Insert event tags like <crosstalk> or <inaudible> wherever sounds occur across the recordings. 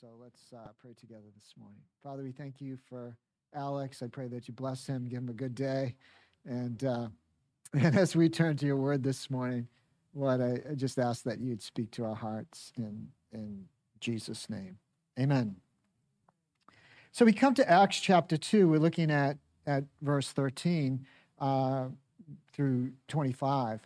So let's uh, pray together this morning. Father, we thank you for Alex. I pray that you bless him, give him a good day. And, uh, <laughs> and as we turn to your word this morning, Lord, I, I just ask that you'd speak to our hearts in, in Jesus' name. Amen. So we come to Acts chapter 2. We're looking at, at verse 13 uh, through 25.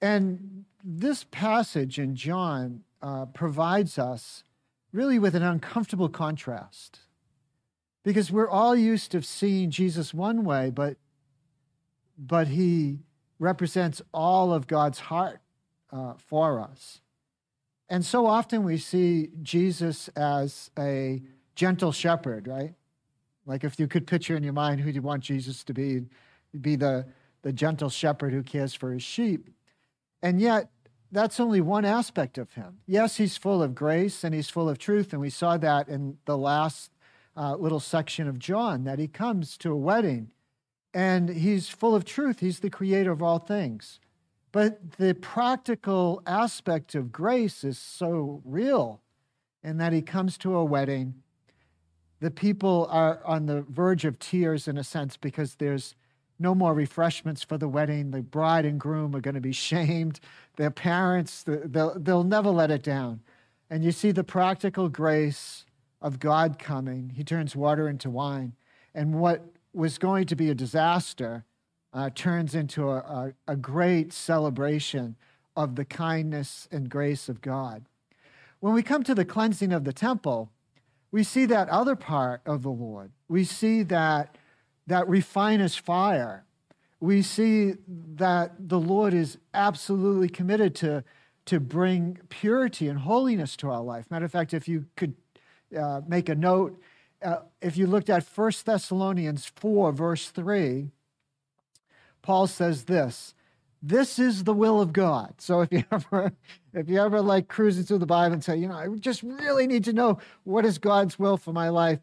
And this passage in John uh, provides us really with an uncomfortable contrast because we're all used to seeing Jesus one way, but, but he represents all of God's heart uh, for us. And so often we see Jesus as a gentle shepherd, right? Like if you could picture in your mind who you want Jesus to be, be the, the gentle shepherd who cares for his sheep. And yet, that's only one aspect of him. Yes, he's full of grace and he's full of truth. And we saw that in the last uh, little section of John that he comes to a wedding and he's full of truth. He's the creator of all things. But the practical aspect of grace is so real in that he comes to a wedding. The people are on the verge of tears in a sense because there's no more refreshments for the wedding. The bride and groom are going to be shamed. Their parents, they'll, they'll never let it down. And you see the practical grace of God coming. He turns water into wine. And what was going to be a disaster uh, turns into a, a, a great celebration of the kindness and grace of God. When we come to the cleansing of the temple, we see that other part of the Lord. We see that that refiner's fire, we see that the Lord is absolutely committed to, to bring purity and holiness to our life. Matter of fact, if you could uh, make a note, uh, if you looked at 1 Thessalonians 4, verse 3, Paul says this this is the will of God. So if you <laughs> ever if you ever like cruising through the Bible and say, you know, I just really need to know what is God's will for my life,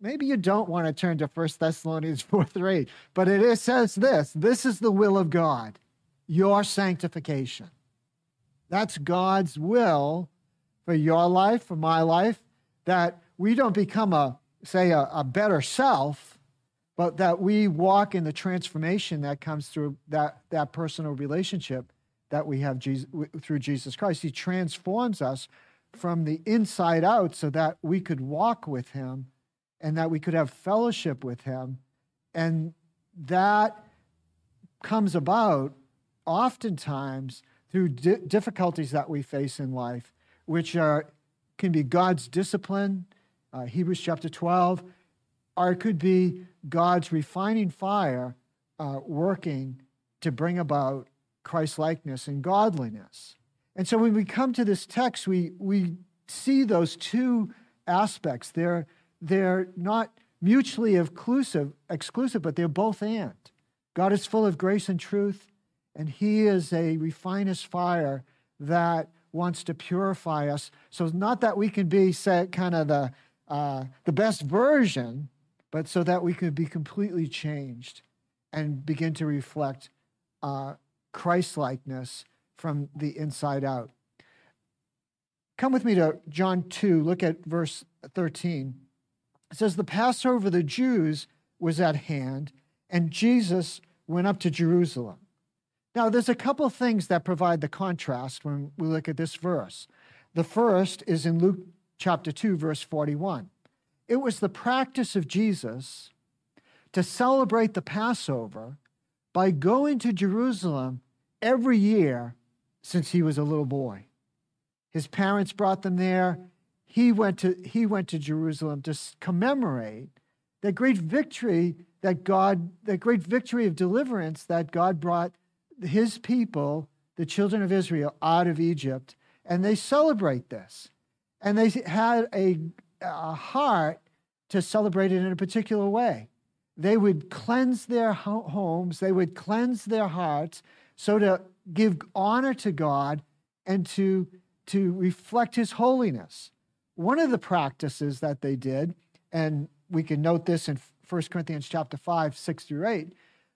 maybe you don't want to turn to 1 Thessalonians <laughs> 4 3, but it is, says this this is the will of God, your sanctification. That's God's will for your life, for my life, that we don't become a, say, a, a better self, but that we walk in the transformation that comes through that, that personal relationship that we have Jesus, through Jesus Christ. He transforms us from the inside out so that we could walk with Him and that we could have fellowship with him. And that comes about oftentimes through di- difficulties that we face in life, which are can be God's discipline, uh, Hebrews chapter 12, or it could be God's refining fire uh, working to bring about Christ likeness and godliness. And so when we come to this text, we, we see those two aspects. They're, they're not mutually exclusive, exclusive, but they're both and. God is full of grace and truth, and He is a refiner's fire that wants to purify us. So it's not that we can be say, kind of the uh, the best version, but so that we can be completely changed and begin to reflect uh, Christ likeness from the inside out. Come with me to John 2, look at verse 13. It says, The Passover of the Jews was at hand, and Jesus went up to Jerusalem. Now, there's a couple things that provide the contrast when we look at this verse. The first is in Luke chapter 2, verse 41. It was the practice of Jesus to celebrate the Passover by going to Jerusalem every year since he was a little boy. His parents brought them there he went to, he went to Jerusalem to commemorate that great victory that God, that great victory of deliverance that God brought his people, the children of Israel, out of Egypt. And they celebrate this. And they had a, a heart to celebrate it in a particular way. They would cleanse their homes, they would cleanse their hearts, so to give honor to God and to, to reflect his holiness. One of the practices that they did, and we can note this in 1 Corinthians chapter 5, 6 through 8,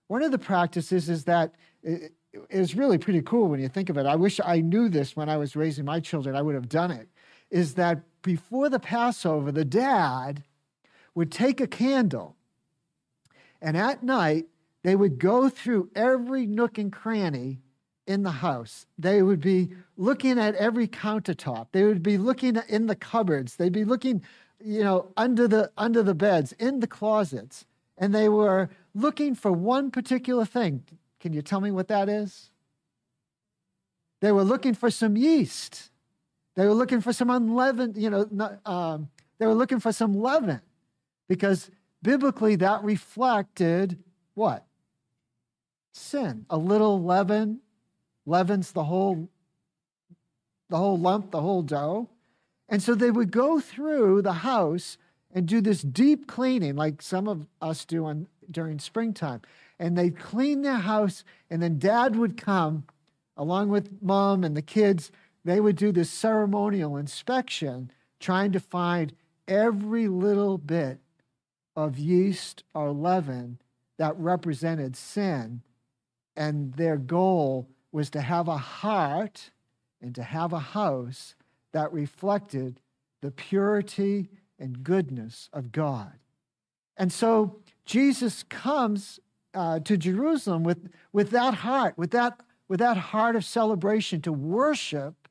one of the practices is that it is really pretty cool when you think of it. I wish I knew this when I was raising my children. I would have done it. Is that before the Passover, the dad would take a candle and at night they would go through every nook and cranny in the house. They would be looking at every countertop. They would be looking in the cupboards. They'd be looking, you know, under the under the beds, in the closets, and they were looking for one particular thing. Can you tell me what that is? They were looking for some yeast. They were looking for some unleavened, you know, um, they were looking for some leaven because biblically that reflected what? Sin. A little leaven leavens the whole the whole lump, the whole dough. And so they would go through the house and do this deep cleaning, like some of us do on, during springtime. And they'd clean their house, and then dad would come along with mom and the kids. They would do this ceremonial inspection, trying to find every little bit of yeast or leaven that represented sin. And their goal was to have a heart and to have a house that reflected the purity and goodness of God. And so Jesus comes uh, to Jerusalem with, with that heart, with that, with that heart of celebration to worship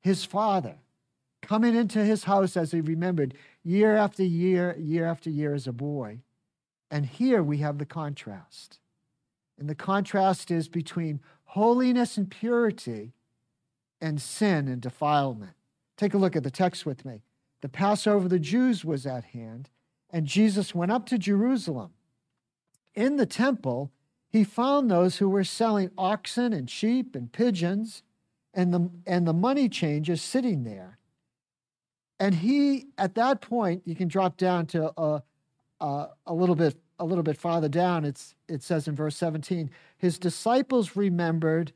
his Father, coming into his house as he remembered year after year, year after year as a boy. And here we have the contrast. And the contrast is between holiness and purity and sin and defilement. Take a look at the text with me. The Passover of the Jews was at hand, and Jesus went up to Jerusalem. In the temple, he found those who were selling oxen and sheep and pigeons and the, and the money changers sitting there. And he, at that point, you can drop down to a, a, a little bit a little bit farther down, it's, it says in verse 17, his disciples remembered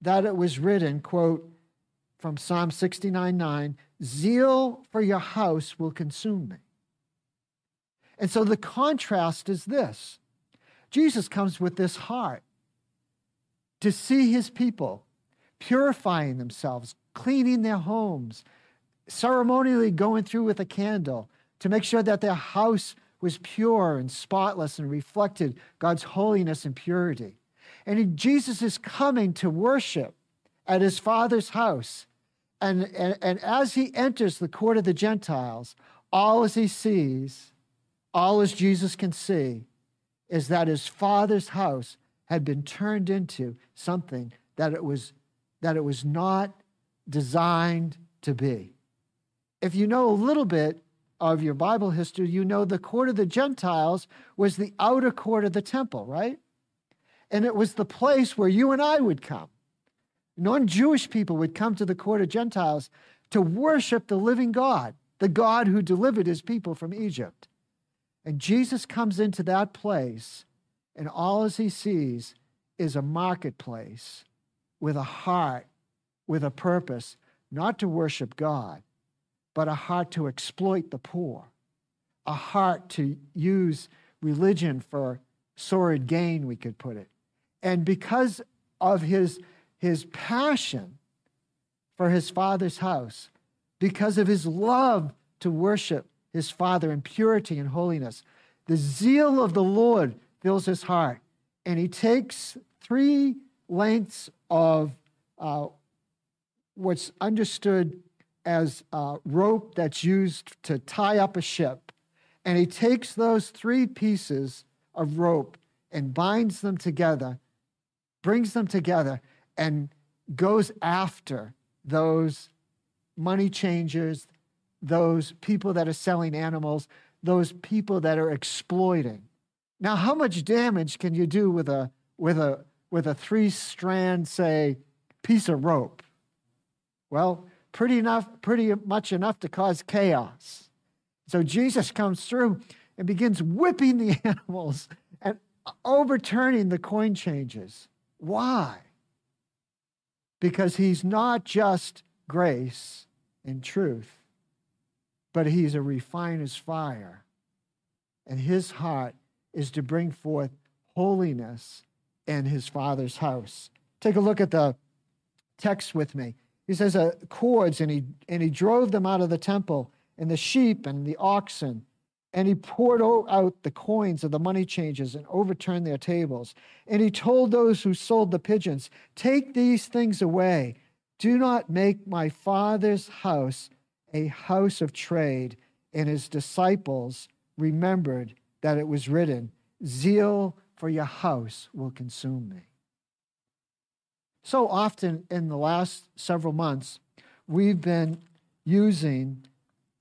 that it was written, quote, from Psalm 69 9, zeal for your house will consume me. And so the contrast is this Jesus comes with this heart to see his people purifying themselves, cleaning their homes, ceremonially going through with a candle to make sure that their house was pure and spotless and reflected God's holiness and purity. And Jesus is coming to worship at his Father's house. And, and, and as he enters the court of the Gentiles, all as he sees, all as Jesus can see, is that his Father's house had been turned into something that it was, that it was not designed to be. If you know a little bit of your Bible history, you know the court of the Gentiles was the outer court of the temple, right? And it was the place where you and I would come. Non Jewish people would come to the court of Gentiles to worship the living God, the God who delivered his people from Egypt. And Jesus comes into that place, and all as he sees is a marketplace with a heart, with a purpose, not to worship God, but a heart to exploit the poor, a heart to use religion for sordid gain, we could put it. And because of his, his passion for his father's house, because of his love to worship his father in purity and holiness, the zeal of the Lord fills his heart. And he takes three lengths of uh, what's understood as a rope that's used to tie up a ship. And he takes those three pieces of rope and binds them together, brings them together, and goes after those money changers, those people that are selling animals, those people that are exploiting. Now, how much damage can you do with a with a with a three strand, say, piece of rope? Well, pretty enough, pretty much enough to cause chaos. So Jesus comes through and begins whipping the <laughs> animals and overturning the coin changes. Why? Because he's not just grace and truth, but he's a refiner's fire. And his heart is to bring forth holiness in his father's house. Take a look at the text with me he says, uh, cords, and he, and he drove them out of the temple, and the sheep and the oxen, and he poured out the coins of the money changers and overturned their tables. And he told those who sold the pigeons, Take these things away. Do not make my father's house a house of trade. And his disciples remembered that it was written, Zeal for your house will consume me. So often in the last several months, we've been using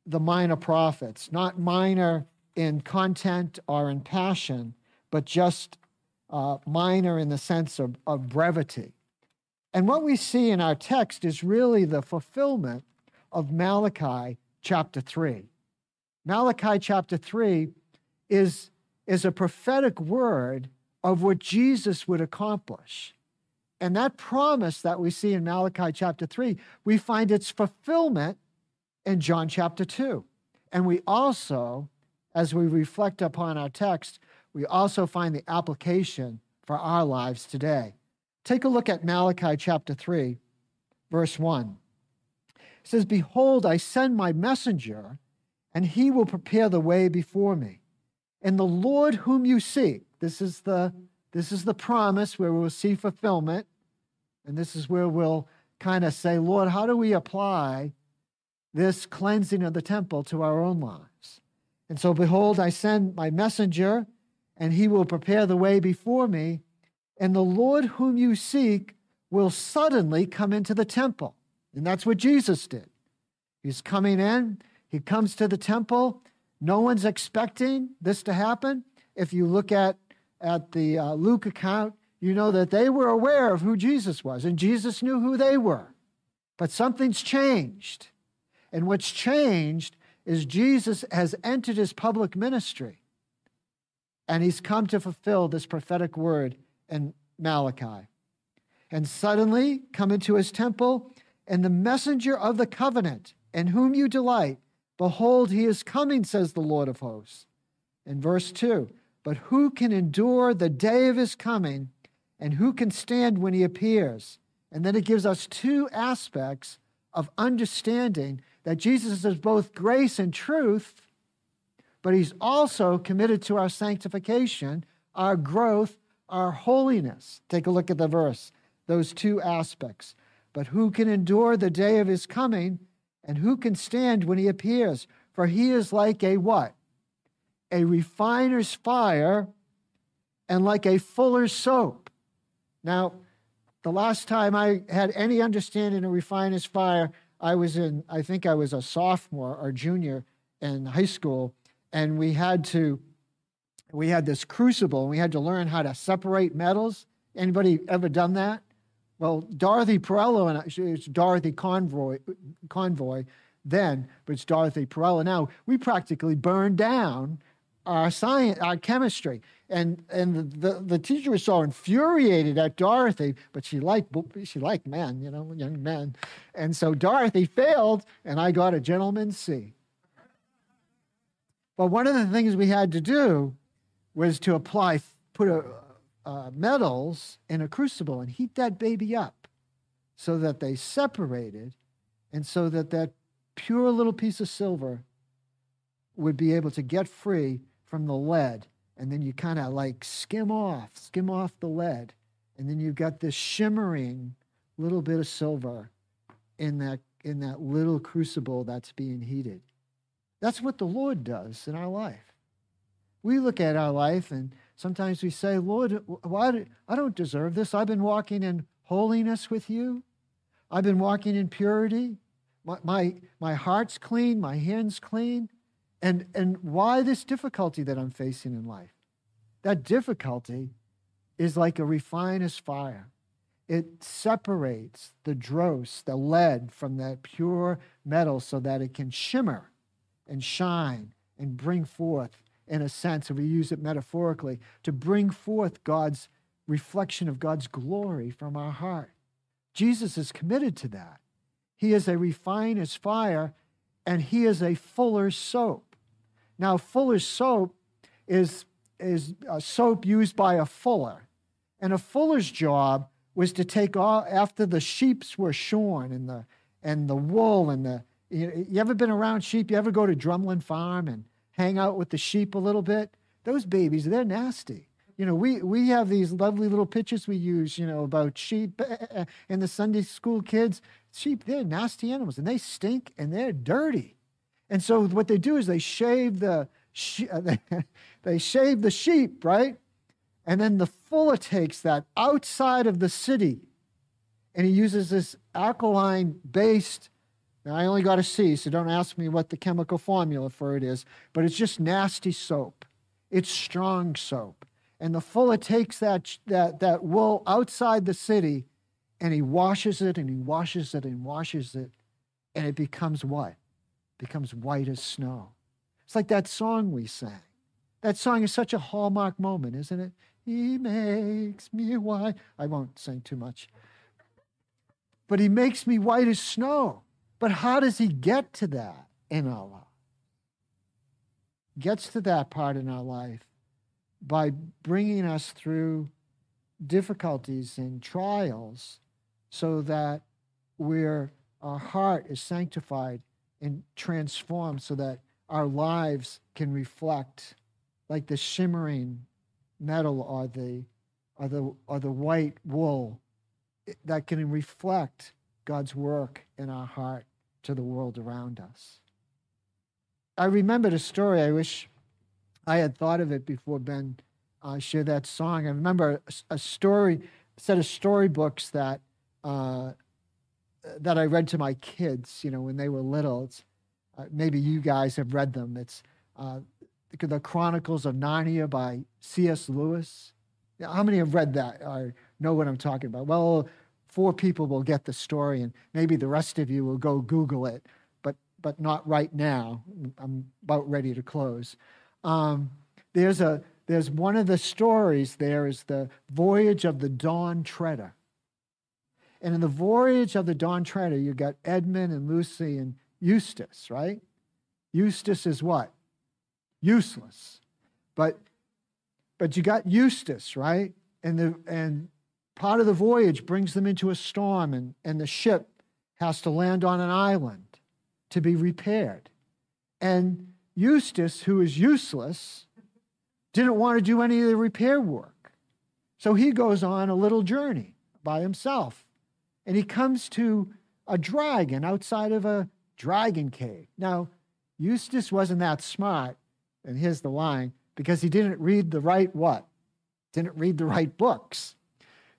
the minor prophets, not minor in content or in passion, but just uh, minor in the sense of, of brevity. And what we see in our text is really the fulfillment of Malachi chapter 3. Malachi chapter 3 is, is a prophetic word of what Jesus would accomplish. And that promise that we see in Malachi chapter 3, we find its fulfillment in John chapter 2. And we also, as we reflect upon our text, we also find the application for our lives today. Take a look at Malachi chapter 3, verse 1. It says, Behold, I send my messenger, and he will prepare the way before me. And the Lord whom you seek, this is the this is the promise where we'll see fulfillment. And this is where we'll kind of say, Lord, how do we apply this cleansing of the temple to our own lives? And so, behold, I send my messenger, and he will prepare the way before me. And the Lord whom you seek will suddenly come into the temple. And that's what Jesus did. He's coming in, he comes to the temple. No one's expecting this to happen. If you look at at the uh, Luke account, you know that they were aware of who Jesus was, and Jesus knew who they were. But something's changed. And what's changed is Jesus has entered his public ministry, and he's come to fulfill this prophetic word in Malachi. And suddenly come into his temple, and the messenger of the covenant, in whom you delight, behold, he is coming, says the Lord of hosts. In verse 2, but who can endure the day of his coming, and who can stand when he appears? And then it gives us two aspects of understanding that Jesus is both grace and truth, but he's also committed to our sanctification, our growth, our holiness. Take a look at the verse, those two aspects. But who can endure the day of his coming, and who can stand when he appears? For he is like a what? A refiner's fire and like a fuller's soap. Now, the last time I had any understanding of refiner's fire, I was in, I think I was a sophomore or junior in high school, and we had to, we had this crucible, and we had to learn how to separate metals. Anybody ever done that? Well, Dorothy Perello and it's Dorothy Convoy, Convoy then, but it's Dorothy Perello now. We practically burned down our science, our chemistry. And and the, the teacher was so infuriated at Dorothy, but she liked she liked men, you know, young men. And so Dorothy failed, and I got a gentleman's C. But one of the things we had to do was to apply, put a, uh, metals in a crucible and heat that baby up so that they separated and so that that pure little piece of silver would be able to get free from the lead, and then you kind of like skim off, skim off the lead, and then you've got this shimmering little bit of silver in that in that little crucible that's being heated. That's what the Lord does in our life. We look at our life and sometimes we say, Lord, why do, I don't deserve this. I've been walking in holiness with you. I've been walking in purity. My, my, my heart's clean, my hand's clean. And, and why this difficulty that I'm facing in life? That difficulty is like a refiner's fire. It separates the dross, the lead, from that pure metal so that it can shimmer and shine and bring forth, in a sense, if we use it metaphorically, to bring forth God's reflection of God's glory from our heart. Jesus is committed to that. He is a refiner's fire and he is a fuller's soap. Now, fuller's soap is, is a soap used by a fuller. And a fuller's job was to take all, after the sheeps were shorn and the, and the wool and the you, you ever been around sheep? You ever go to Drumlin Farm and hang out with the sheep a little bit? Those babies, they're nasty. You know, we, we have these lovely little pictures we use, you know, about sheep <laughs> and the Sunday school kids. Sheep, they're nasty animals and they stink and they're dirty. And so what they do is they shave the uh, <laughs> they shave the sheep, right? And then the fuller takes that outside of the city and he uses this alkaline based now, I only got a C, so don't ask me what the chemical formula for it is, but it's just nasty soap. It's strong soap. And the fuller takes that, that, that wool outside the city and he washes it and he washes it and washes it, and it becomes what? Becomes white as snow. It's like that song we sang. That song is such a hallmark moment, isn't it? He makes me white. I won't sing too much. But he makes me white as snow. But how does he get to that in our life? Gets to that part in our life by bringing us through difficulties and trials so that we're, our heart is sanctified and transformed so that our lives can reflect like the shimmering metal or the, or the, or the white wool that can reflect God's work in our heart to the world around us. I remembered a story. I wish I had thought of it before Ben uh, shared that song. I remember a, a story, a set of storybooks that uh, that I read to my kids. You know, when they were little. It's, uh, maybe you guys have read them. It's uh, the Chronicles of Narnia by C.S. Lewis. How many have read that or know what I'm talking about? Well, four people will get the story, and maybe the rest of you will go Google it, but but not right now. I'm about ready to close. Um, there's a there's one of the stories there is the voyage of the Dawn Treader. And in the voyage of the Dawn Treader, you got Edmund and Lucy and Eustace, right? Eustace is what? Useless. But but you got Eustace, right? And the and part of the voyage brings them into a storm, and, and the ship has to land on an island to be repaired. And Eustace, who is useless, didn't want to do any of the repair work. So he goes on a little journey by himself. And he comes to a dragon outside of a dragon cave. Now, Eustace wasn't that smart, and here's the line because he didn't read the right what? Didn't read the right books.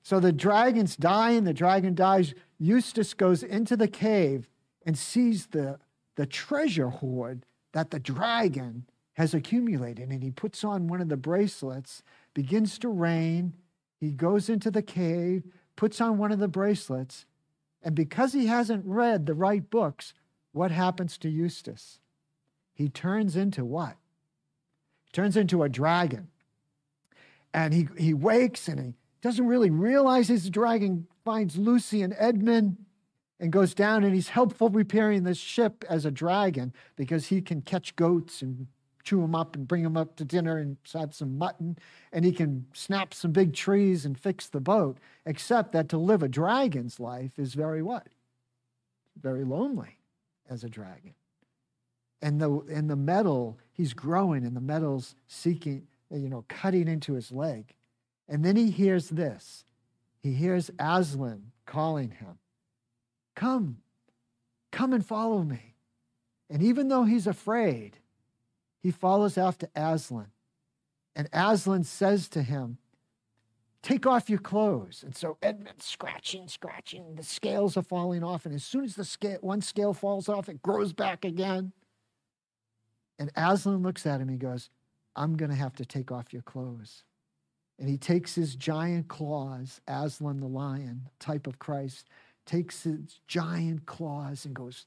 So the dragons dying, the dragon dies. Eustace goes into the cave and sees the, the treasure hoard that the dragon has accumulated. And he puts on one of the bracelets, begins to rain. He goes into the cave, puts on one of the bracelets. And because he hasn't read the right books, what happens to Eustace? He turns into what? He turns into a dragon. And he, he wakes and he doesn't really realize his dragon finds Lucy and Edmund and goes down and he's helpful repairing the ship as a dragon because he can catch goats and chew them up and bring them up to dinner and have some mutton and he can snap some big trees and fix the boat except that to live a dragon's life is very what? Very lonely as a dragon. And the and the metal he's growing and the metal's seeking you know cutting into his leg. And then he hears this. He hears Aslan calling him, Come, come and follow me. And even though he's afraid, he follows after Aslan. And Aslan says to him, Take off your clothes. And so Edmund's scratching, scratching. The scales are falling off. And as soon as the scale, one scale falls off, it grows back again. And Aslan looks at him. He goes, I'm going to have to take off your clothes. And he takes his giant claws, Aslan the lion, type of Christ, takes his giant claws and goes,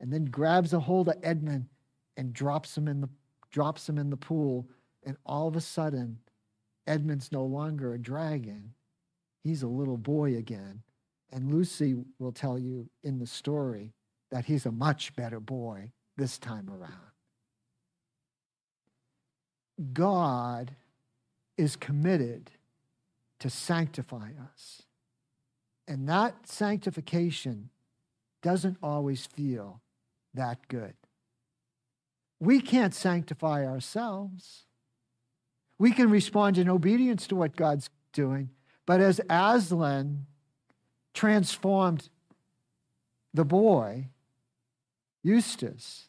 and then grabs a hold of Edmund and drops him in the drops him in the pool. And all of a sudden, Edmund's no longer a dragon. He's a little boy again. And Lucy will tell you in the story that he's a much better boy this time around. God is committed to sanctify us And that sanctification doesn't always feel that good. We can't sanctify ourselves. We can respond in obedience to what God's doing. But as Aslan transformed the boy, Eustace,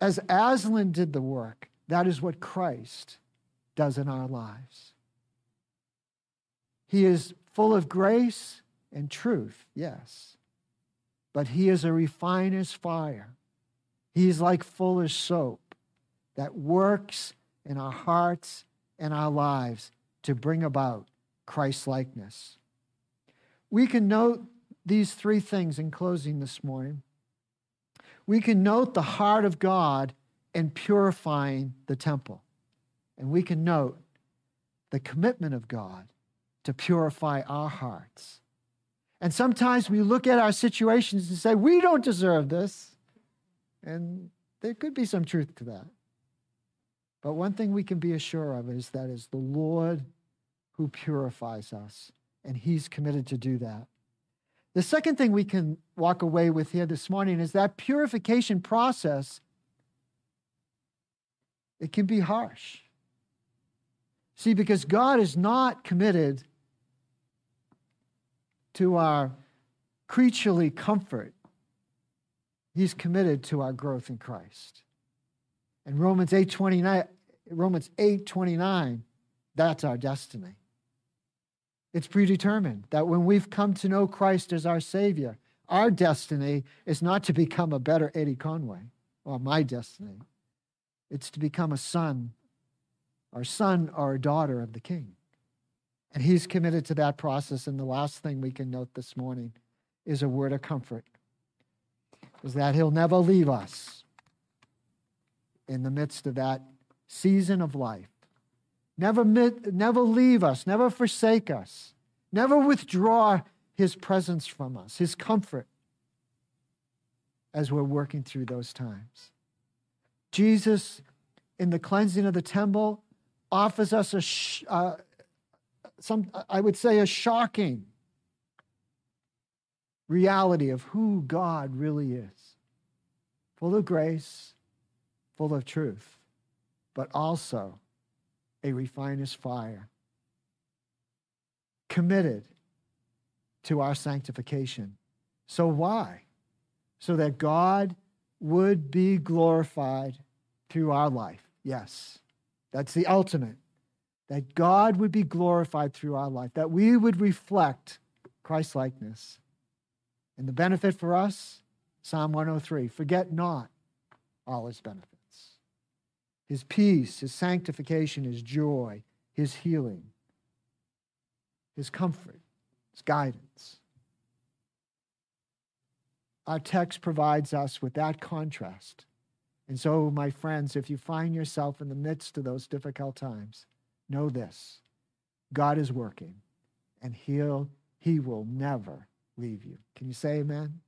as Aslan did the work, that is what Christ does in our lives. He is full of grace and truth, yes, but he is a refiner's fire. He's like fuller's soap that works in our hearts and our lives to bring about Christ likeness. We can note these three things in closing this morning. We can note the heart of God in purifying the temple, and we can note the commitment of God to purify our hearts. And sometimes we look at our situations and say, we don't deserve this. And there could be some truth to that. But one thing we can be assured of is that it's the Lord who purifies us, and He's committed to do that. The second thing we can walk away with here this morning is that purification process it can be harsh. See, because God is not committed to our creaturely comfort He's committed to our growth in Christ. And Romans 8 29, Romans 8 29, that's our destiny. It's predetermined that when we've come to know Christ as our Savior, our destiny is not to become a better Eddie Conway, or my destiny. It's to become a son, or son or a daughter of the King. And He's committed to that process. And the last thing we can note this morning is a word of comfort is that He'll never leave us in the midst of that season of life. Never, never leave us, never forsake us, never withdraw His presence from us, His comfort as we're working through those times. Jesus, in the cleansing of the temple, offers us a, sh- uh, some, I would say, a shocking reality of who God really is full of grace, full of truth, but also a refiner's fire, committed to our sanctification. So, why? So that God would be glorified through our life. Yes, that's the ultimate. That God would be glorified through our life, that we would reflect Christ likeness. And the benefit for us, Psalm 103 forget not all his benefits his peace, his sanctification, his joy, his healing, his comfort, his guidance. Our text provides us with that contrast. And so, my friends, if you find yourself in the midst of those difficult times, know this God is working, and he'll, He will never leave you. Can you say amen?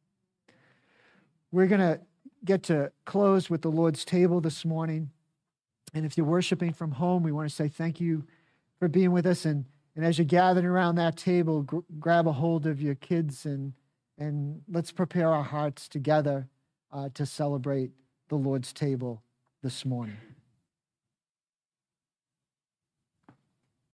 We're going to get to close with the Lord's table this morning. And if you're worshiping from home, we want to say thank you for being with us. And, and as you're gathered around that table, gr- grab a hold of your kids and, and let's prepare our hearts together uh, to celebrate the Lord's table this morning.